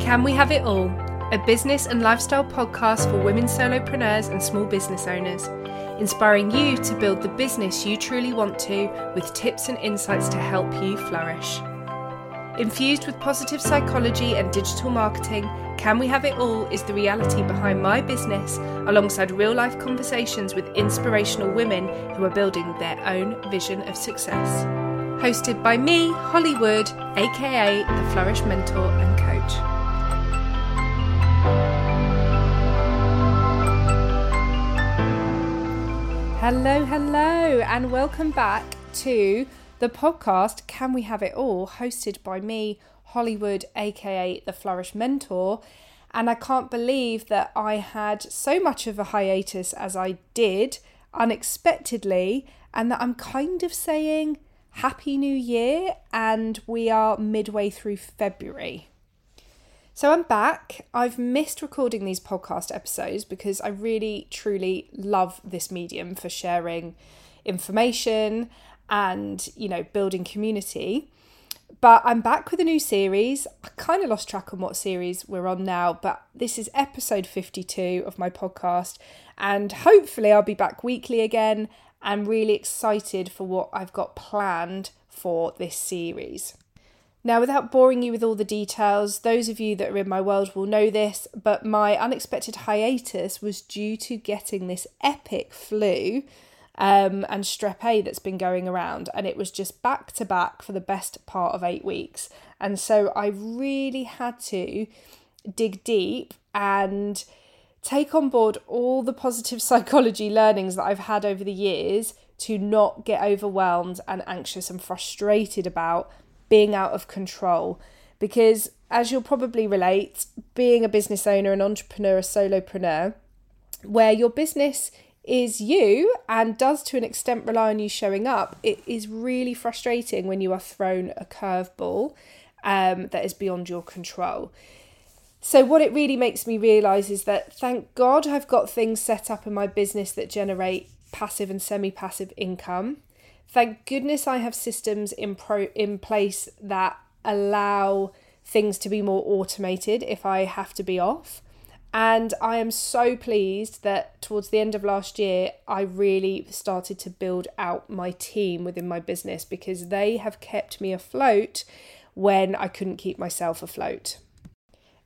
Can We Have It All? A business and lifestyle podcast for women solopreneurs and small business owners, inspiring you to build the business you truly want to with tips and insights to help you flourish. Infused with positive psychology and digital marketing, Can We Have It All is the reality behind my business, alongside real life conversations with inspirational women who are building their own vision of success. Hosted by me, Holly Wood, aka the Flourish Mentor Hello, hello, and welcome back to the podcast Can We Have It All, hosted by me, Holly Wood, aka the Flourish Mentor. And I can't believe that I had so much of a hiatus as I did unexpectedly, and that I'm kind of saying Happy New Year, and we are midway through February. So I'm back. I've missed recording these podcast episodes because I really, truly love this medium for sharing information and, you know, building community. But I'm back with a new series. I kind of lost track on what series we're on now, but this is episode 52 of my podcast. And hopefully, I'll be back weekly again. I'm really excited for what I've got planned for this series. Now, without boring you with all the details, those of you that are in my world will know this, but my unexpected hiatus was due to getting this epic flu um, and strep A that's been going around, and it was just back to back for the best part of eight weeks. And so I really had to dig deep and take on board all the positive psychology learnings that I've had over the years to not get overwhelmed and anxious and frustrated about being out of control. Because, as you'll probably relate, being a business owner, an entrepreneur, a solopreneur, where your business is you and does to an extent rely on you showing up, it is really frustrating when you are thrown a curveball um, that is beyond your control. So, what it really makes me realize is that thank God I've got things set up in my business that generate passive and semi passive income. Thank goodness I have systems in pro in place that allow things to be more automated if I have to be off. And I am so pleased that towards the end of last year, I really started to build out my team within my business because they have kept me afloat when I couldn't keep myself afloat.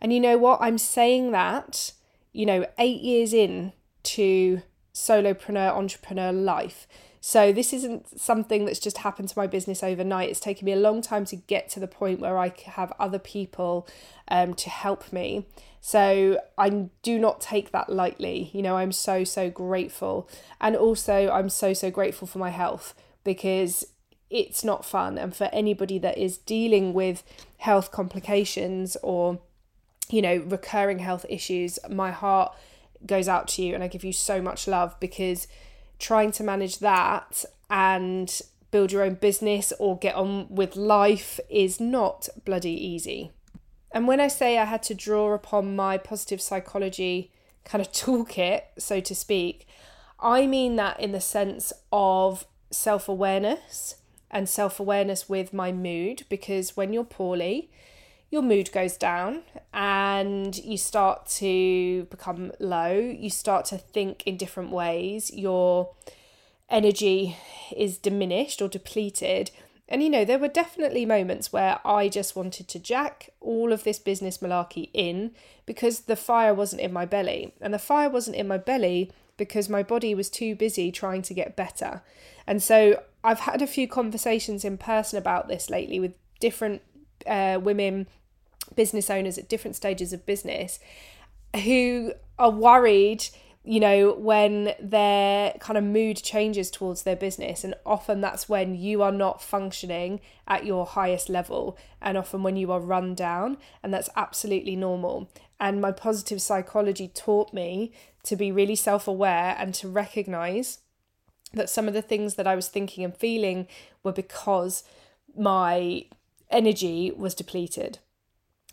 And you know what? I'm saying that, you know, eight years in to solopreneur, entrepreneur life. So this isn't something that's just happened to my business overnight. It's taken me a long time to get to the point where I have other people um, to help me. So I do not take that lightly. You know, I'm so, so grateful. And also, I'm so, so grateful for my health because it's not fun. And for anybody that is dealing with health complications or, you know, recurring health issues, my heart goes out to you and I give you so much love because trying to manage that and build your own business or get on with life is not bloody easy. And when I say I had to draw upon my positive psychology kind of toolkit, so to speak, I mean that in the sense of self awareness and self awareness with my mood because when you're poorly, your mood goes down and you start to become low. You start to think in different ways. Your energy is diminished or depleted. And you know, there were definitely moments where I just wanted to jack all of this business malarkey in because the fire wasn't in my belly. And the fire wasn't in my belly because my body was too busy trying to get better. And so I've had a few conversations in person about this lately with different uh, women business owners at different stages of business who are worried you know when their kind of mood changes towards their business. And often that's when you are not functioning at your highest level and often when you are run down and that's absolutely normal. And my positive psychology taught me to be really self-aware and to recognize that some of the things that I was thinking and feeling were because my energy was depleted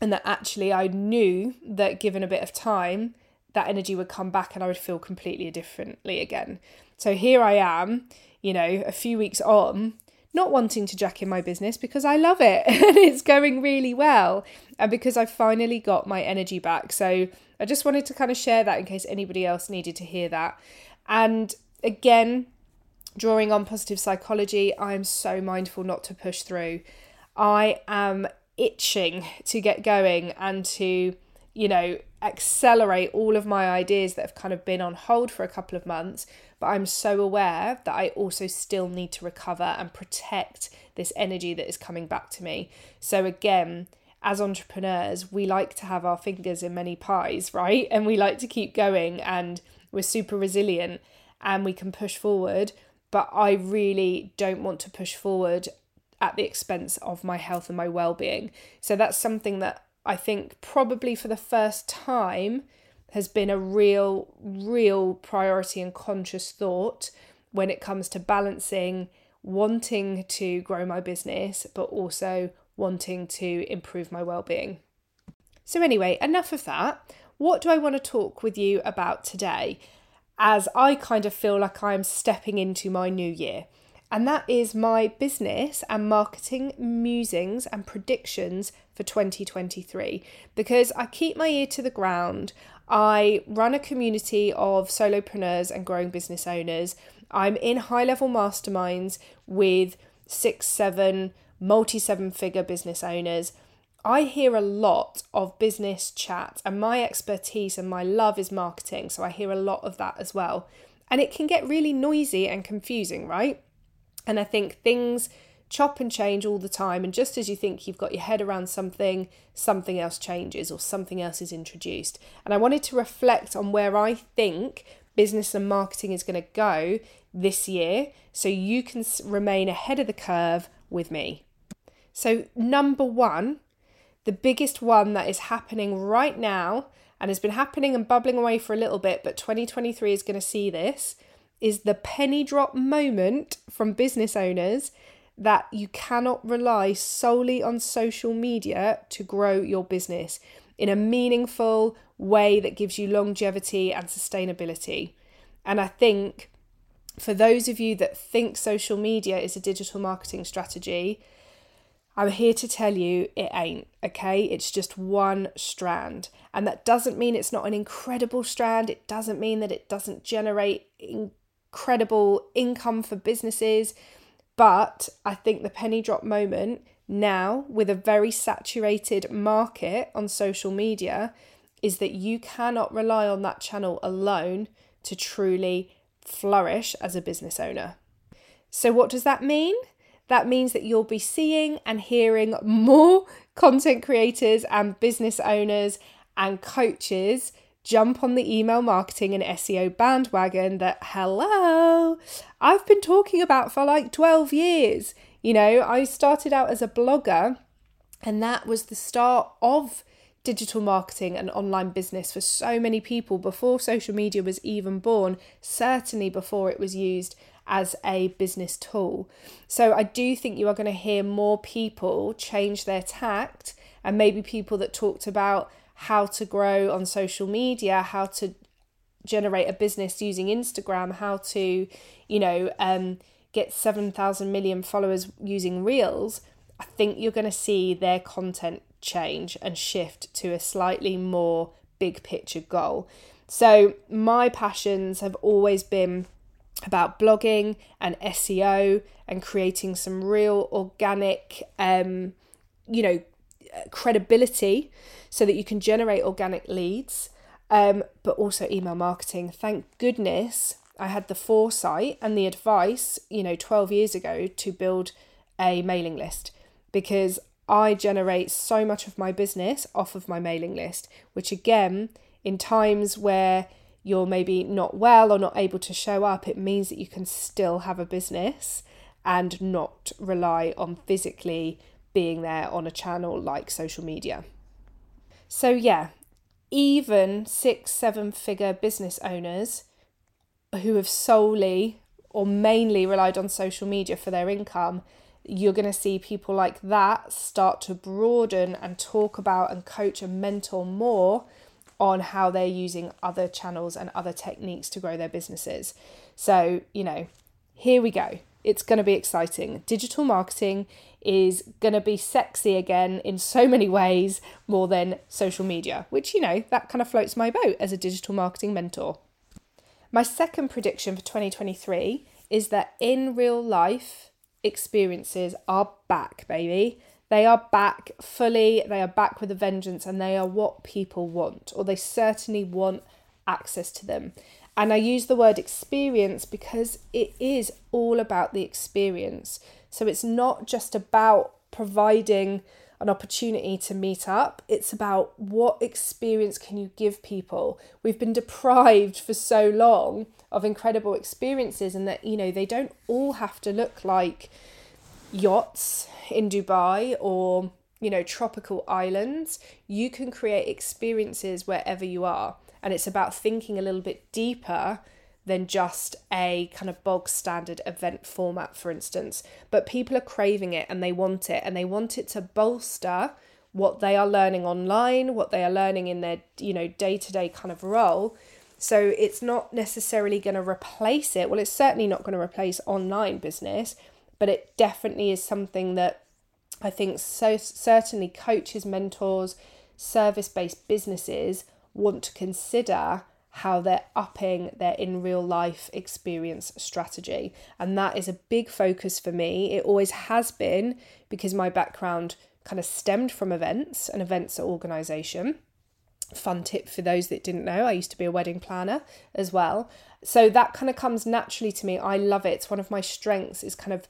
and that actually I knew that given a bit of time, that energy would come back and I would feel completely differently again. So here I am, you know, a few weeks on, not wanting to jack in my business because I love it and it's going really well and because I finally got my energy back. So I just wanted to kind of share that in case anybody else needed to hear that. And again, drawing on positive psychology, I'm so mindful not to push through. I am itching to get going and to, you know, accelerate all of my ideas that have kind of been on hold for a couple of months. But I'm so aware that I also still need to recover and protect this energy that is coming back to me. So, again, as entrepreneurs, we like to have our fingers in many pies, right? And we like to keep going and we're super resilient and we can push forward. But I really don't want to push forward at the expense of my health and my well being. So that's something that I think probably for the first time has been a real, real priority and conscious thought when it comes to balancing wanting to grow my business, but also wanting to improve my well being. So, anyway, enough of that. What do I want to talk with you about today? As I kind of feel like I'm stepping into my new year and that is my business and marketing musings and predictions for 2023 because I keep my ear to the ground. I run a community of solopreneurs and growing business owners. I'm in high level masterminds with six, seven, multi seven figure business owners. I hear a lot of business chat, and my expertise and my love is marketing. So I hear a lot of that as well. And it can get really noisy and confusing, right? And I think things chop and change all the time. And just as you think you've got your head around something, something else changes or something else is introduced. And I wanted to reflect on where I think business and marketing is going to go this year so you can remain ahead of the curve with me. So, number one, the biggest one that is happening right now and has been happening and bubbling away for a little bit, but 2023 is going to see this is the penny drop moment from business owners that you cannot rely solely on social media to grow your business in a meaningful way that gives you longevity and sustainability. And I think for those of you that think social media is a digital marketing strategy, I'm here to tell you it ain't, okay? It's just one strand. And that doesn't mean it's not an incredible strand. It doesn't mean that it doesn't generate credible income for businesses. But I think the penny drop moment now, with a very saturated market on social media, is that you cannot rely on that channel alone to truly flourish as a business owner. So, what does that mean? That means that you'll be seeing and hearing more content creators and business owners and coaches jump on the email marketing and SEO bandwagon that, hello, I've been talking about for like 12 years. You know, I started out as a blogger, and that was the start of digital marketing and online business for so many people before social media was even born, certainly before it was used as a business tool. So I do think you are going to hear more people change their tact and maybe people that talked about how to grow on social media, how to generate a business using Instagram, how to, you know, um, get 7,000 million followers using Reels, I think you're going to see their content change and shift to a slightly more big picture goal. So, my passions have always been about blogging and SEO and creating some real organic, um, you know, credibility so that you can generate organic leads, um, but also email marketing. Thank goodness I had the foresight and the advice, you know, 12 years ago to build a mailing list because I generate so much of my business off of my mailing list, which again, in times where you're maybe not well or not able to show up, it means that you can still have a business and not rely on physically being there on a channel like social media. So, yeah, even six, seven figure business owners who have solely or mainly relied on social media for their income, you're going to see people like that start to broaden and talk about and coach and mentor more on how they're using other channels and other techniques to grow their businesses. So, you know, here we go. it's going to be exciting. Digital marketing is going to be sexy again in so many ways more than social media, which, you know, that kind of floats my boat as a digital marketing mentor. My second prediction for 2023 is that in real life, experiences are back, baby. They are back fully, they are back with a vengeance, and they are what people want, or they certainly want access to them. And I use the word experience because it is all about the experience. So it's not just about providing an opportunity to meet up. It's about what experience can you give people. We've been deprived for so long of incredible experiences, and that, you know, they don't all have to look like yachts in Dubai or, you know, tropical islands. You can create experiences wherever you are. And it's about thinking a little bit deeper than just a kind of bog standard event format, for instance. But people are craving it and they want it, and they want it to bolster what they are learning online, what they are learning in their, you know, day to day kind of role. So it's not necessarily going to replace it. Well, it's certainly not going to replace online business, but it definitely is something that I think so certainly coaches, mentors, service based businesses want to consider how they're upping their in real life experience strategy. And that is a big focus for me. It always has been because my background kind of stemmed from events and events organisation. Fun tip for those that didn't know, I used to be a wedding planner as well. So that kind of comes naturally to me. I love it. It's one of my strengths is kind of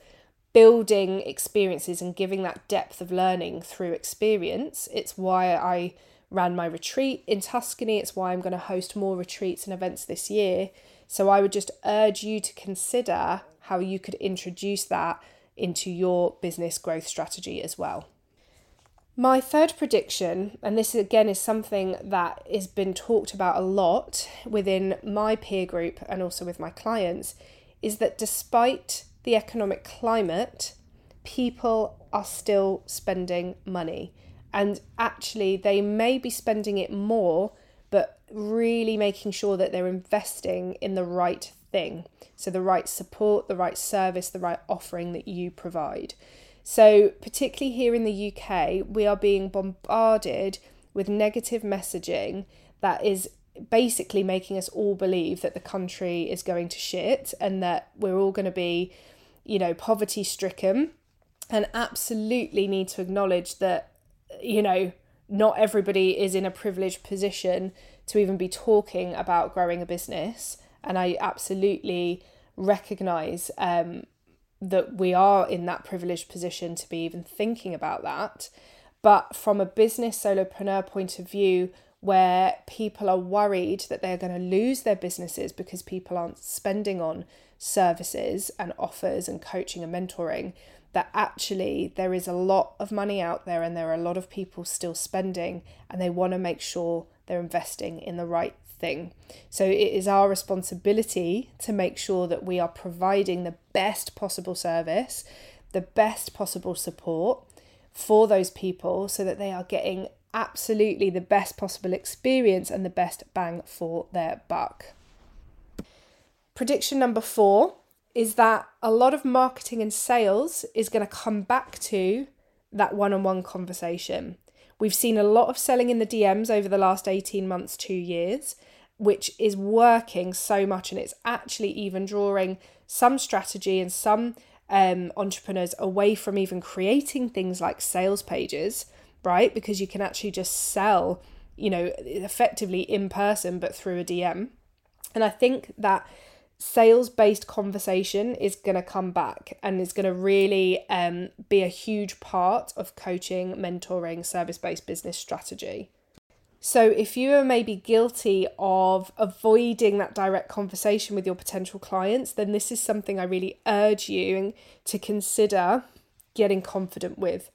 building experiences and giving that depth of learning through experience. It's why I ran my retreat in Tuscany. It's why I'm going to host more retreats and events this year. So I would just urge you to consider how you could introduce that into your business growth strategy as well. My third prediction, and this again is something that has been talked about a lot within my peer group and also with my clients, is that despite the economic climate, people are still spending money. And actually, they may be spending it more, but really making sure that they're investing in the right thing. So, the right support, the right service, the right offering that you provide. So, particularly here in the UK, we are being bombarded with negative messaging that is basically making us all believe that the country is going to shit and that we're all going to be, you know, poverty stricken. And absolutely need to acknowledge that you know, not everybody is in a privileged position to even be talking about growing a business. And I absolutely recognize um, that we are in that privileged position to be even thinking about that. But from a business solopreneur point of view, where people are worried that they're going to lose their businesses because people aren't spending on services and offers and coaching and mentoring, that actually there is a lot of money out there and there are a lot of people still spending and they want to make sure they're investing in the right thing. So it is our responsibility to make sure that we are providing the best possible service, the best possible support for those people so that they are getting absolutely the best possible experience and the best bang for their buck. Prediction number four is that a lot of marketing and sales is going to come back to that one on one conversation. We've seen a lot of selling in the DMs over the last 18 months, two years, which is working so much. And it's actually even drawing some strategy and some um, entrepreneurs away from even creating things like sales pages, right? Because you can actually just sell, you know, effectively in person, but through a DM. And I think that sales based conversation is going to come back and is going to really um, be a huge part of coaching, mentoring, service based business strategy. So, if you are maybe guilty of avoiding that direct conversation with your potential clients, then this is something I really urge you to consider getting confident with.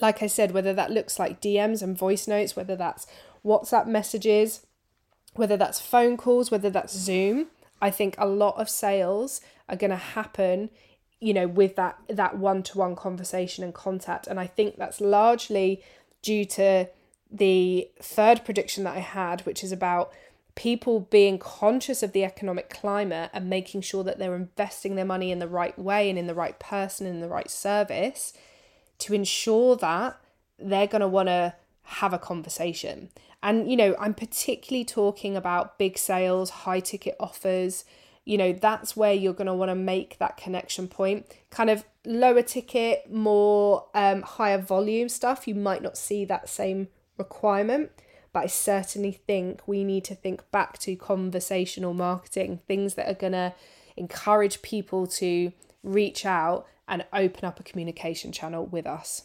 Like I said, whether that looks like DMs and voice notes, whether that's WhatsApp messages, whether that's phone calls, whether that's Zoom, I think a lot of sales are going to happen you know with that that one-to-one conversation and contact and I think that's largely due to the third prediction that I had which is about people being conscious of the economic climate and making sure that they're investing their money in the right way and in the right person and in the right service to ensure that they're going to want to have a conversation. And, you know, I'm particularly talking about big sales, high ticket offers. You know, that's where you're going to want to make that connection point. Kind of lower ticket, more um, higher volume stuff, you might not see that same requirement. But I certainly think we need to think back to conversational marketing, things that are going to encourage people to reach out and open up a communication channel with us.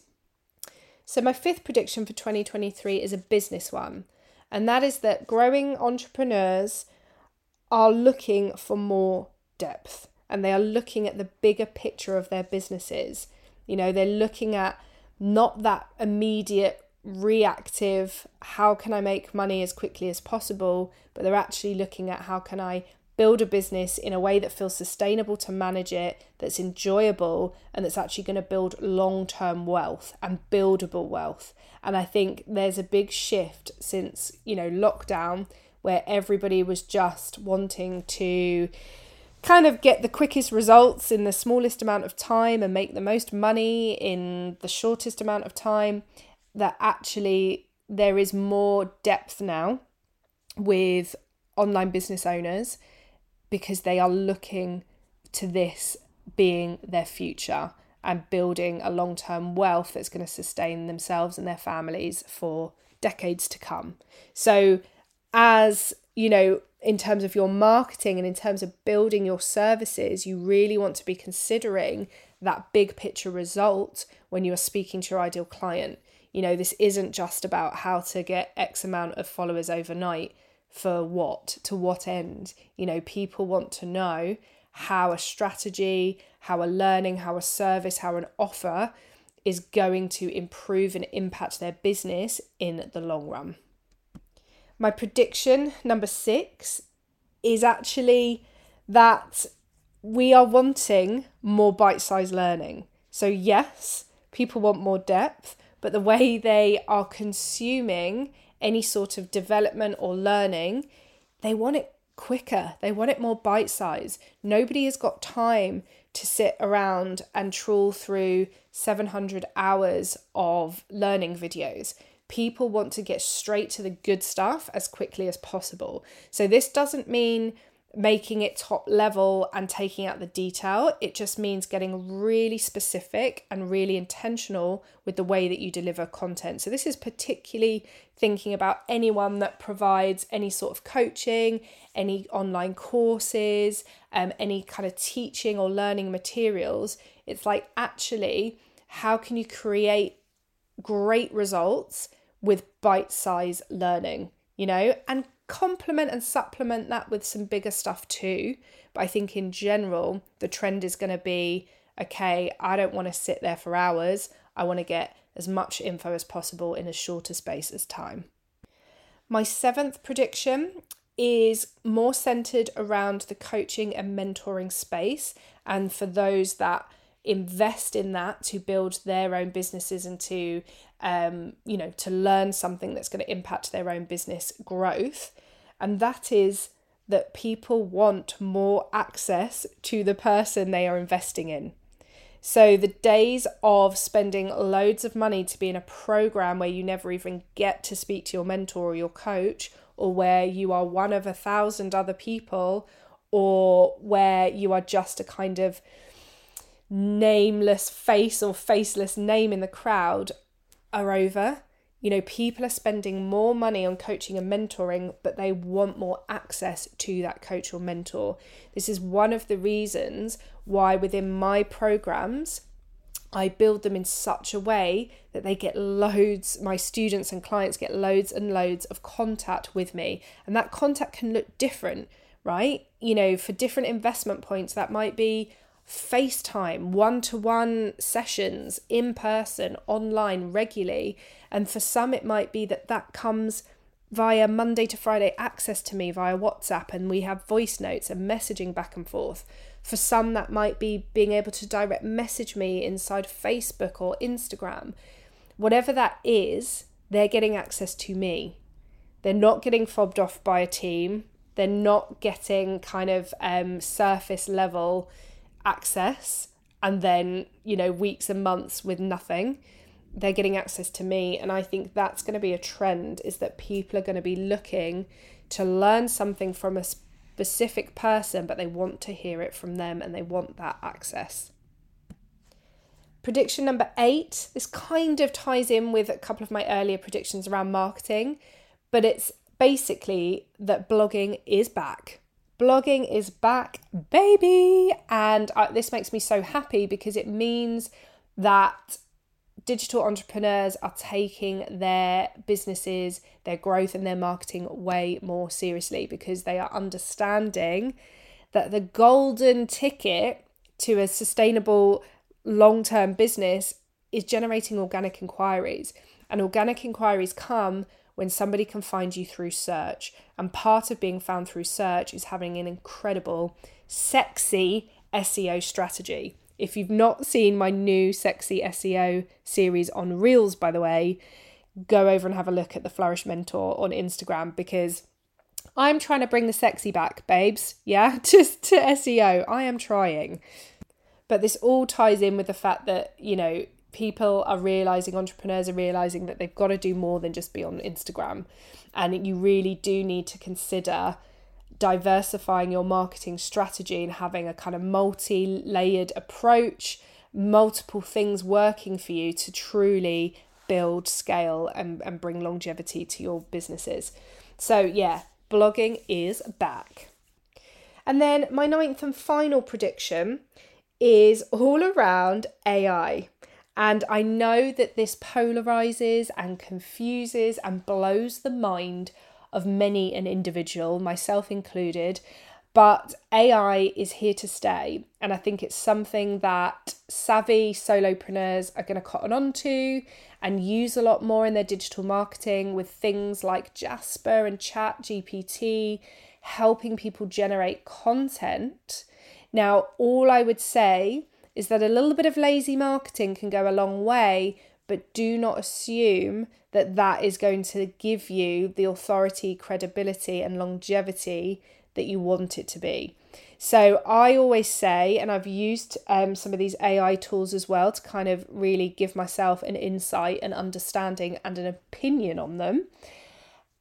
So, my fifth prediction for 2023 is a business one, and that is that growing entrepreneurs are looking for more depth and they are looking at the bigger picture of their businesses. You know, they're looking at not that immediate reactive, how can I make money as quickly as possible, but they're actually looking at how can I build a business in a way that feels sustainable to manage it, that's enjoyable, and that's actually going to build long term wealth and buildable wealth. And I think there's a big shift since, you know, lockdown where everybody was just wanting to kind of get the quickest results in the smallest amount of time and make the most money in the shortest amount of time. That actually there is more depth now with online business owners because they are looking to this being their future and building a long term wealth that's going to sustain themselves and their families for decades to come. So, as you know, in terms of your marketing and in terms of building your services, you really want to be considering that big picture result when you are speaking to your ideal client. You know, this isn't just about how to get X amount of followers overnight for what, to what end. You know, people want to know how a strategy, how a learning, how a service, how an offer is going to improve and impact their business in the long run. My prediction, number six, is actually that we are wanting more bite sized learning. So, yes, people want more depth, but the way they are consuming any sort of development or learning, they want it quicker. They want it more bite size. Nobody has got time to sit around and trawl through 700 hours of learning videos. People want to get straight to the good stuff as quickly as possible. So, this doesn't mean making it top level and taking out the detail. It just means getting really specific and really intentional with the way that you deliver content. So, this is particularly thinking about anyone that provides any sort of coaching, any online courses, um, any kind of teaching or learning materials. It's like actually, how can you create great results with bite size learning? You know, and complement and supplement that with some bigger stuff too. But I think in general, the trend is going to be okay, I don't want to sit there for hours. I want to get as much info as possible in as short a space as time. My seventh prediction is more centered around the coaching and mentoring space. And for those that invest in that to build their own businesses and to um, you know to learn something that's going to impact their own business growth. And that is that people want more access to the person they are investing in. So the days of spending loads of money to be in a program where you never even get to speak to your mentor or your coach or where you are one of a thousand other people or where you are just a kind of nameless face or faceless name in the crowd are over. You know, people are spending more money on coaching and mentoring, but they want more access to that coach or mentor. This is one of the reasons why within my programs, I build them in such a way that they get loads, my students and clients get loads and loads of contact with me. And that contact can look different, right? You know, for different investment points, that might be FaceTime, one to one sessions, in person, online, regularly. And for some, it might be that that comes via Monday to Friday access to me via WhatsApp, and we have voice notes and messaging back and forth. For some, that might be being able to direct message me inside Facebook or Instagram. Whatever that is, they're getting access to me. They're not getting fobbed off by a team They're not getting kind of um, surface level access and then, you know, weeks and months with nothing. They're getting access to me. And I think that's going to be a trend is that people are going to be looking to learn something from a specific person, but they want to hear it from them and they want that access. Prediction number eight this kind of ties in with a couple of my earlier predictions around marketing, but it's basically that blogging is back. Blogging is back, baby! And I, this makes me so happy because it means that digital entrepreneurs are taking their businesses, their growth, and their marketing way more seriously because they are understanding that the golden ticket to a sustainable long term business is generating organic inquiries. And organic inquiries come when somebody can find you through search. And part of being found through search is having an incredible, sexy SEO strategy. If you've not seen my new sexy SEO series on Reels, by the way, go over and have a look at the Flourish Mentor on Instagram because I'm trying to bring the sexy back, babes. Yeah, just to SEO. I am trying. But this all ties in with the fact that, you know, people are realizing, entrepreneurs are realizing that they've got to do more than just be on Instagram. And you really do need to consider diversifying your marketing strategy and having a kind of multi layered approach, multiple things working for you to truly build scale and, and bring longevity to your businesses. So, yeah, blogging is back. And then my ninth and final prediction is all around AI. And I know that this polarizes and confuses and blows the mind of many an individual, myself included. But AI is here to stay. And I think it's something that savvy solopreneurs are going to cotton on to and use a lot more in their digital marketing with things like Jasper and Chat GPT, helping people generate content now, all I would say is that a little bit of lazy marketing can go a long way, but do not assume that that is going to give you the authority, credibility, and longevity that you want it to be. So I always say, and I've used um, some of these AI tools as well to kind of really give myself an insight, an understanding, and an opinion on them.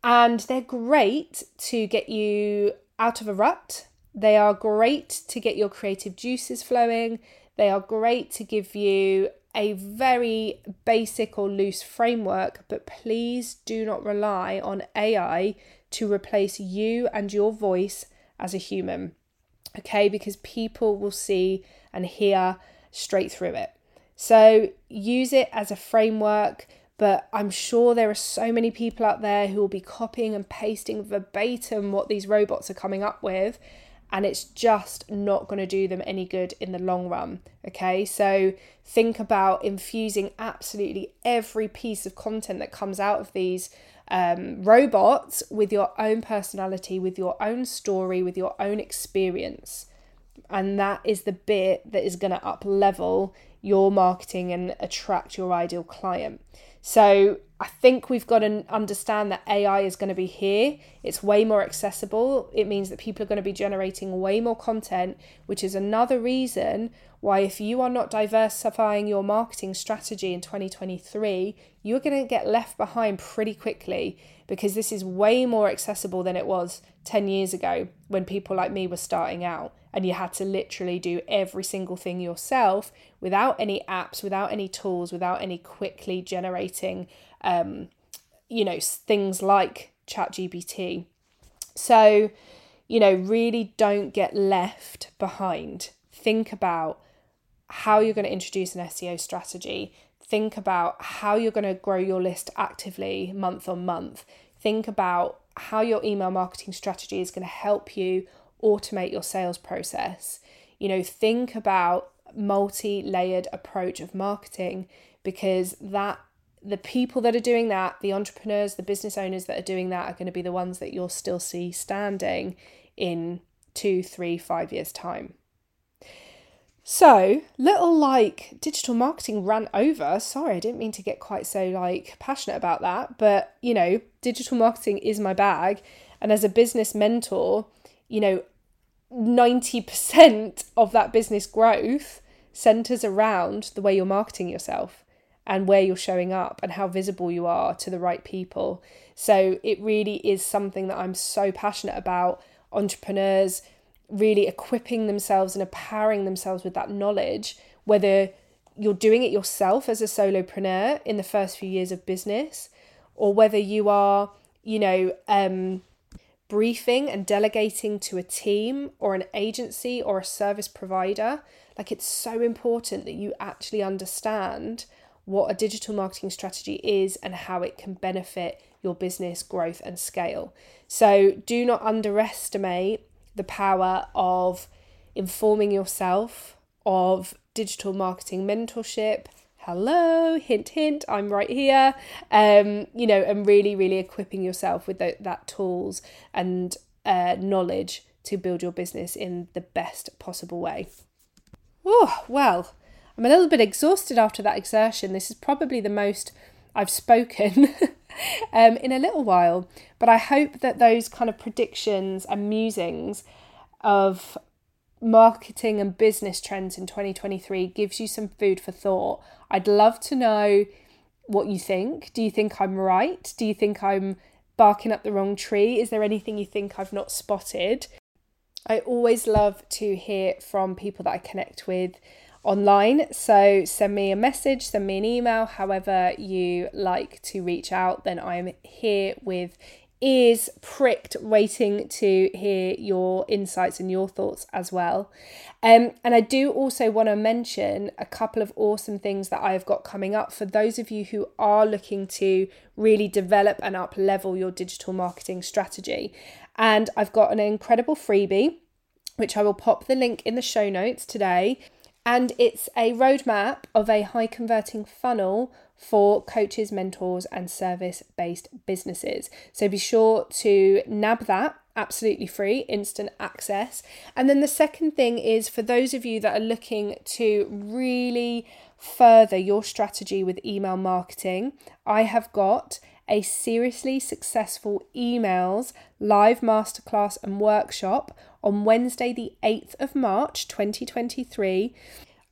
And they're great to get you out of a rut, they are great to get your creative juices flowing. They are great to give you a very basic or loose framework, but please do not rely on AI to replace you and your voice as a human. Okay, because people will see and hear straight through it. So use it as a framework, but I'm sure there are so many people out there who will be copying and pasting verbatim what these robots are coming up with and it's just not going to do them any good in the long run. Okay, so think about infusing absolutely every piece of content that comes out of these um, robots with your own personality, with your own story, with your own experience. And that is the bit that is going to up level your marketing and attract your ideal client. So I think we've got to understand that AI is going to be here. It's way more accessible. It means that people are going to be generating way more content, which is another reason why, if you are not diversifying your marketing strategy in 2023, you're going to get left behind pretty quickly because this is way more accessible than it was 10 years ago when people like me were starting out and you had to literally do every single thing yourself without any apps, without any tools, without any quickly generating, um, you know, things like ChatGPT. So, you know, really don't get left behind. Think about how you're going to introduce an SEO strategy. Think about how you're going to grow your list actively month on month. Think about how your email marketing strategy is going to help you automate your sales process. You know, think about multi-layered approach of marketing because that the people that are doing that, the entrepreneurs, the business owners that are doing that are going to be the ones that you'll still see standing in two, three, five years' time. So, little like digital marketing ran over. Sorry, I didn't mean to get quite so like passionate about that, but you know, digital marketing is my bag. And as a business mentor, you know, 90% of that business growth centers around the way you're marketing yourself and where you're showing up and how visible you are to the right people. So it really is something that I'm so passionate about. Entrepreneurs really equipping themselves and empowering themselves with that knowledge, whether you're doing it yourself as a solopreneur in the first few years of business, or whether you are, you know, um, briefing and delegating to a team or an agency or a service provider. Like it's so important that you actually understand what a digital marketing strategy is and how it can benefit your business growth and scale. So do not underestimate the power of informing yourself, of digital marketing mentorship. Hello, hint, hint, I'm right here. Um, you know, and really, really equipping yourself with the, that tools and uh, knowledge to build your business in the best possible way. Oh, well, I'm a little bit exhausted after that exertion. This is probably the most I've spoken um, in a little while, but I hope that those kind of predictions and musings of marketing and business trends in 2023 gives you some food for thought. I'd love to know what you think. Do you think I'm right? Do you think I'm barking up the wrong tree? Is there anything you think I've not spotted? I always love to hear from people that I connect with online. So send me a message, send me an email, however you like to reach out. Then I'm here with ears pricked, waiting to hear your insights and your thoughts as well. Um, and I do also want to mention a couple of awesome things that I've got coming up for those of you who are looking to really develop and up level your digital marketing strategy. And I've got an incredible freebie, which I will pop the link in the show notes today and it's a roadmap of a high converting funnel for coaches, mentors, and service based businesses. So be sure to nab that absolutely free, instant access. And then the second thing is for those of you that are looking to really further your strategy with email marketing, I have got a seriously successful emails live masterclass and workshop on Wednesday, the 8th of March 2023,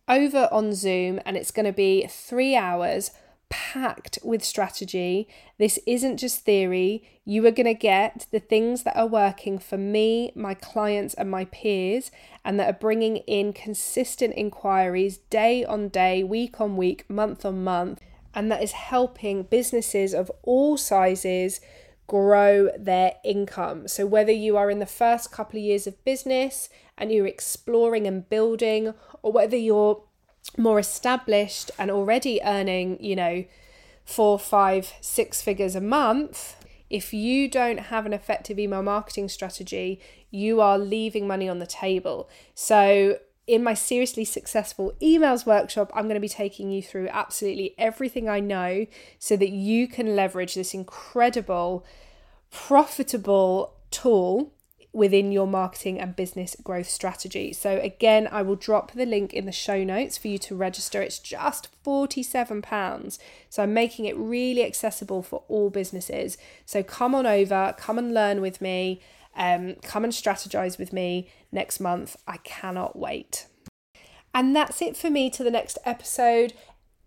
over on Zoom, and it's going to be three hours packed with strategy. This isn't just theory. You are going to get the things that are working for me, my clients, and my peers, and that are bringing in consistent inquiries day on day, week on week, month on month, and that is helping businesses of all sizes grow their income. So, whether you are in the first couple of years of business and you're exploring and building, or whether you're more established and already earning, you know, four, five, six figures a month, if you don't have an effective email marketing strategy, you are leaving money on the table. So, in my seriously successful emails workshop, I'm going to be taking you through absolutely everything I know so that you can leverage this incredible, profitable tool within your marketing and business growth strategy. So, again, I will drop the link in the show notes for you to register. It's just £47. So, I'm making it really accessible for all businesses. So, come on over, come and learn with me, um, come and strategize with me next month. I cannot wait. And that's it for me to the next episode.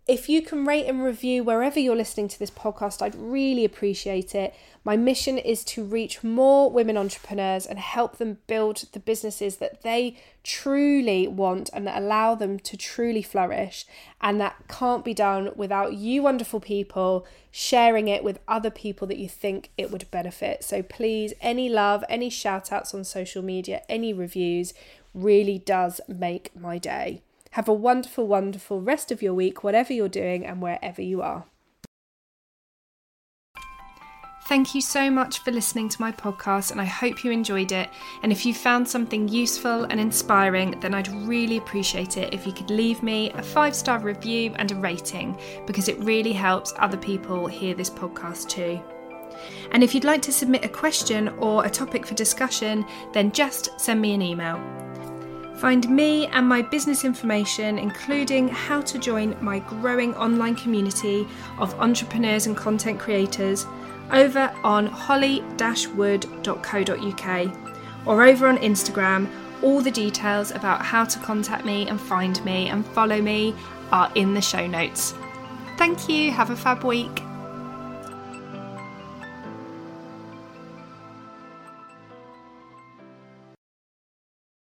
If you can rate and review wherever you're listening to this podcast, I'd really appreciate it. My mission is to reach more women entrepreneurs and help them build the businesses that they truly want and that allow them to truly flourish. And that can't be done without you, wonderful people, sharing it with other people that you think it would benefit. So please, any love, any shout outs on social media, any reviews really does make my day. Have a wonderful, wonderful rest of your week, whatever you're doing and wherever you are. Thank you so much for listening to my podcast, and I hope you enjoyed it. And if you found something useful and inspiring, then I'd really appreciate it if you could leave me a five star review and a rating because it really helps other people hear this podcast too. And if you'd like to submit a question or a topic for discussion, then just send me an email. Find me and my business information, including how to join my growing online community of entrepreneurs and content creators, over on holly-wood.co.uk or over on Instagram. All the details about how to contact me and find me and follow me are in the show notes. Thank you. Have a fab week.